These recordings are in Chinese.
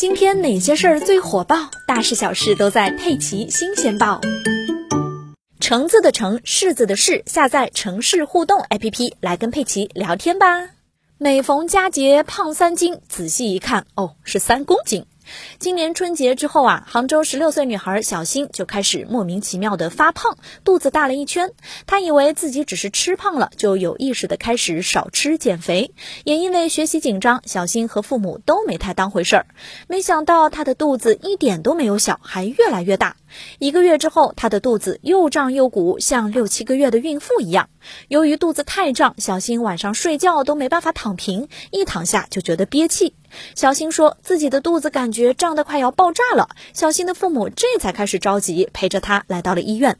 今天哪些事儿最火爆？大事小事都在《佩奇新鲜报》。橙子的橙，柿子的柿，下载城市互动 APP 来跟佩奇聊天吧。每逢佳节胖三斤，仔细一看，哦，是三公斤。今年春节之后啊，杭州十六岁女孩小欣就开始莫名其妙的发胖，肚子大了一圈。她以为自己只是吃胖了，就有意识的开始少吃减肥。也因为学习紧张，小欣和父母都没太当回事儿。没想到她的肚子一点都没有小，还越来越大。一个月之后，她的肚子又胀又鼓，像六七个月的孕妇一样。由于肚子太胀，小新晚上睡觉都没办法躺平，一躺下就觉得憋气。小新说自己的肚子感觉胀得快要爆炸了，小新的父母这才开始着急，陪着她来到了医院。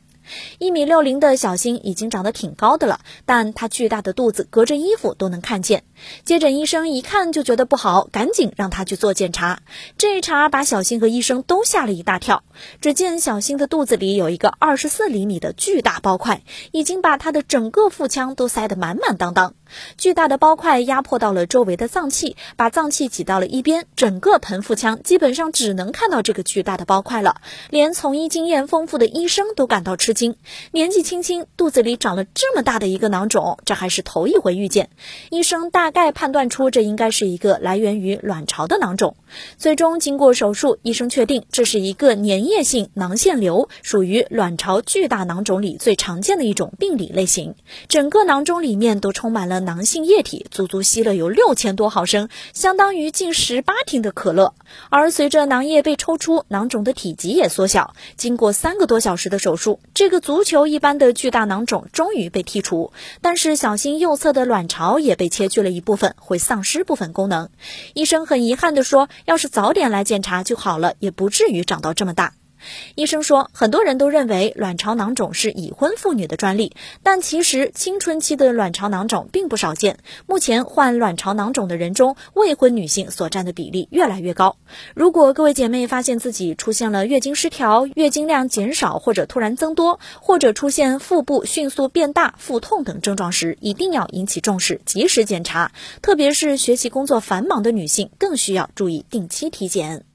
一米六零的小新已经长得挺高的了，但他巨大的肚子隔着衣服都能看见。接诊医生一看就觉得不好，赶紧让他去做检查。这一查把小新和医生都吓了一大跳。只见小新的肚子里有一个二十四厘米的巨大包块，已经把他的整个腹腔都塞得满满当当。巨大的包块压迫到了周围的脏器，把脏器挤到了一边，整个盆腹腔基本上只能看到这个巨大的包块了。连从医经验丰富的医生都感到吃惊。年纪轻轻，肚子里长了这么大的一个囊肿，这还是头一回遇见。医生大概判断出这应该是一个来源于卵巢的囊肿。最终经过手术，医生确定这是一个粘液性囊腺瘤，属于卵巢巨大囊肿里最常见的一种病理类型。整个囊肿里面都充满了囊性液体，足足吸了有六千多毫升，相当于近十八听的可乐。而随着囊液被抽出，囊肿的体积也缩小。经过三个多小时的手术，这个足球一般的巨大囊肿终于被剔除。但是小新右侧的卵巢也被切去了一部分，会丧失部分功能。医生很遗憾地说。要是早点来检查就好了，也不至于长到这么大。医生说，很多人都认为卵巢囊肿是已婚妇女的专利，但其实青春期的卵巢囊肿并不少见。目前患卵巢囊肿的人中，未婚女性所占的比例越来越高。如果各位姐妹发现自己出现了月经失调、月经量减少或者突然增多，或者出现腹部迅速变大、腹痛等症状时，一定要引起重视，及时检查。特别是学习工作繁忙的女性，更需要注意定期体检。